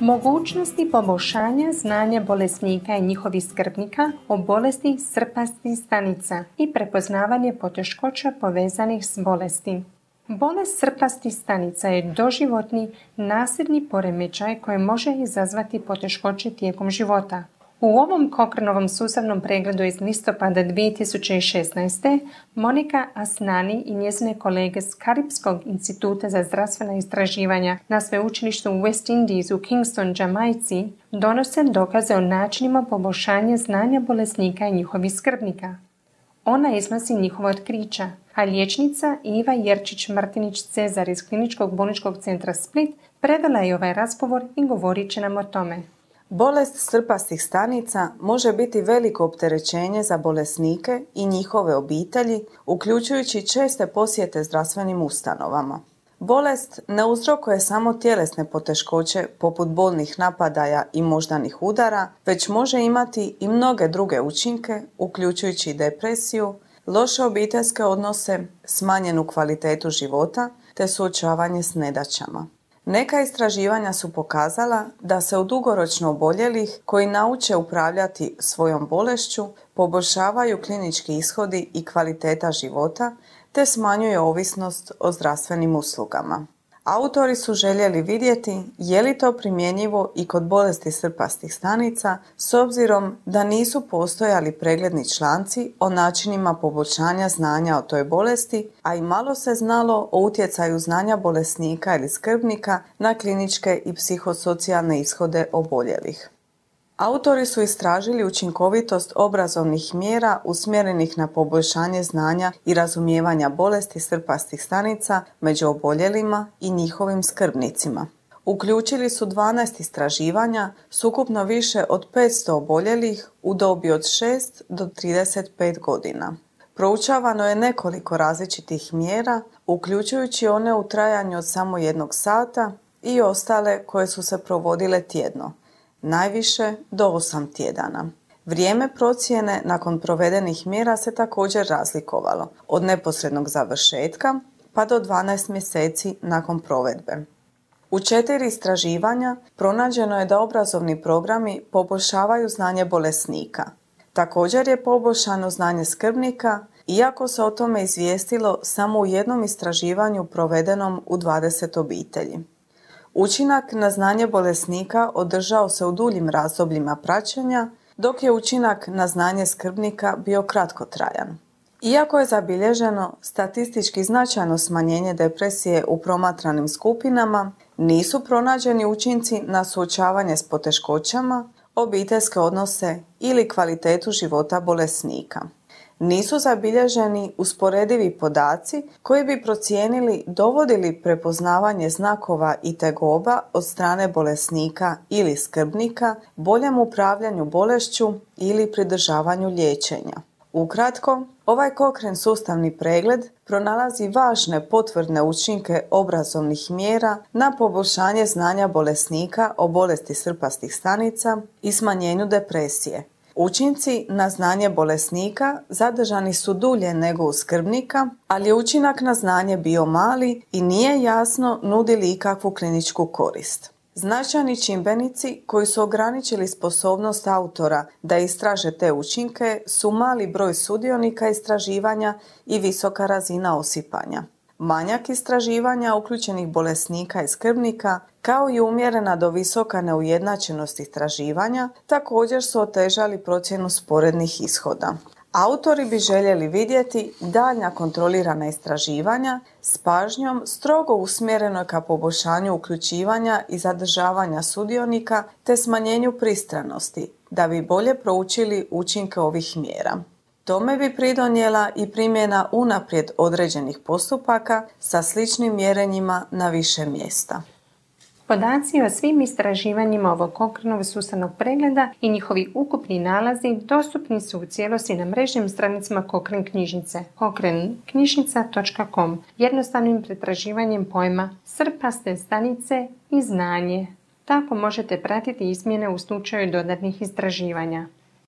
Mogućnosti poboljšanja znanja bolesnika i njihovih skrbnika o bolesti srpastih stanica i prepoznavanje poteškoća povezanih s bolesti. Bolest srpastih stanica je doživotni nasljedni poremećaj koji može izazvati poteškoće tijekom života. U ovom Kokrnovom sustavnom pregledu iz listopada 2016. Monika Asnani i njezine kolege s Karibskog instituta za zdravstvena istraživanja na sveučilištu u West Indies u Kingston, Jamajci, donose dokaze o načinima poboljšanja znanja bolesnika i njihovih skrbnika. Ona iznosi njihova otkrića, a liječnica Iva Jerčić-Martinić-Cezar iz Kliničkog bolničkog centra Split predala je ovaj razgovor i govorit će nam o tome. Bolest srpastih stanica može biti veliko opterećenje za bolesnike i njihove obitelji, uključujući česte posjete zdravstvenim ustanovama. Bolest ne uzrokuje samo tjelesne poteškoće poput bolnih napadaja i moždanih udara, već može imati i mnoge druge učinke, uključujući depresiju, loše obiteljske odnose, smanjenu kvalitetu života te suočavanje s nedaćama. Neka istraživanja su pokazala da se u dugoročno oboljelih koji nauče upravljati svojom bolešću poboljšavaju klinički ishodi i kvaliteta života te smanjuje ovisnost o zdravstvenim uslugama. Autori su željeli vidjeti je li to primjenjivo i kod bolesti srpastih stanica s obzirom da nisu postojali pregledni članci o načinima poboljšanja znanja o toj bolesti, a i malo se znalo o utjecaju znanja bolesnika ili skrbnika na kliničke i psihosocijalne ishode oboljelih. Autori su istražili učinkovitost obrazovnih mjera usmjerenih na poboljšanje znanja i razumijevanja bolesti srpastih stanica među oboljelima i njihovim skrbnicima. Uključili su 12 istraživanja s ukupno više od 500 oboljelih u dobi od 6 do 35 godina. Proučavano je nekoliko različitih mjera, uključujući one u trajanju od samo jednog sata i ostale koje su se provodile tjedno – najviše do 8 tjedana. Vrijeme procjene nakon provedenih mjera se također razlikovalo od neposrednog završetka pa do 12 mjeseci nakon provedbe. U četiri istraživanja pronađeno je da obrazovni programi poboljšavaju znanje bolesnika. Također je poboljšano znanje skrbnika, iako se o tome izvijestilo samo u jednom istraživanju provedenom u 20 obitelji. Učinak na znanje bolesnika održao se u duljim razdobljima praćenja, dok je učinak na znanje skrbnika bio kratkotrajan. Iako je zabilježeno statistički značajno smanjenje depresije u promatranim skupinama, nisu pronađeni učinci na suočavanje s poteškoćama, obiteljske odnose ili kvalitetu života bolesnika nisu zabilježeni usporedivi podaci koji bi procijenili dovodili prepoznavanje znakova i tegoba od strane bolesnika ili skrbnika boljem upravljanju bolešću ili pridržavanju liječenja. Ukratko, ovaj kokren sustavni pregled pronalazi važne potvrdne učinke obrazovnih mjera na poboljšanje znanja bolesnika o bolesti srpastih stanica i smanjenju depresije, Učinci na znanje bolesnika zadržani su dulje nego u skrbnika, ali je učinak na znanje bio mali i nije jasno nudi li ikakvu kliničku korist. Značajni čimbenici koji su ograničili sposobnost autora da istraže te učinke su mali broj sudionika istraživanja i visoka razina osipanja. Manjak istraživanja uključenih bolesnika i skrbnika kao i umjerena do visoka neujednačenost istraživanja također su otežali procjenu sporednih ishoda. Autori bi željeli vidjeti daljnja kontrolirana istraživanja s pažnjom strogo usmjerenoj ka poboljšanju uključivanja i zadržavanja sudionika te smanjenju pristranosti da bi bolje proučili učinke ovih mjera. Tome bi pridonijela i primjena unaprijed određenih postupaka sa sličnim mjerenjima na više mjesta. Podaci o svim istraživanjima ovog okrenog sustavnog pregleda i njihovi ukupni nalazi dostupni su u cijelosti na mrežnim stranicama Kokren knjižnice kokrenknjižnica.com jednostavnim pretraživanjem pojma srpaste stanice i znanje. Tako možete pratiti izmjene u slučaju dodatnih istraživanja.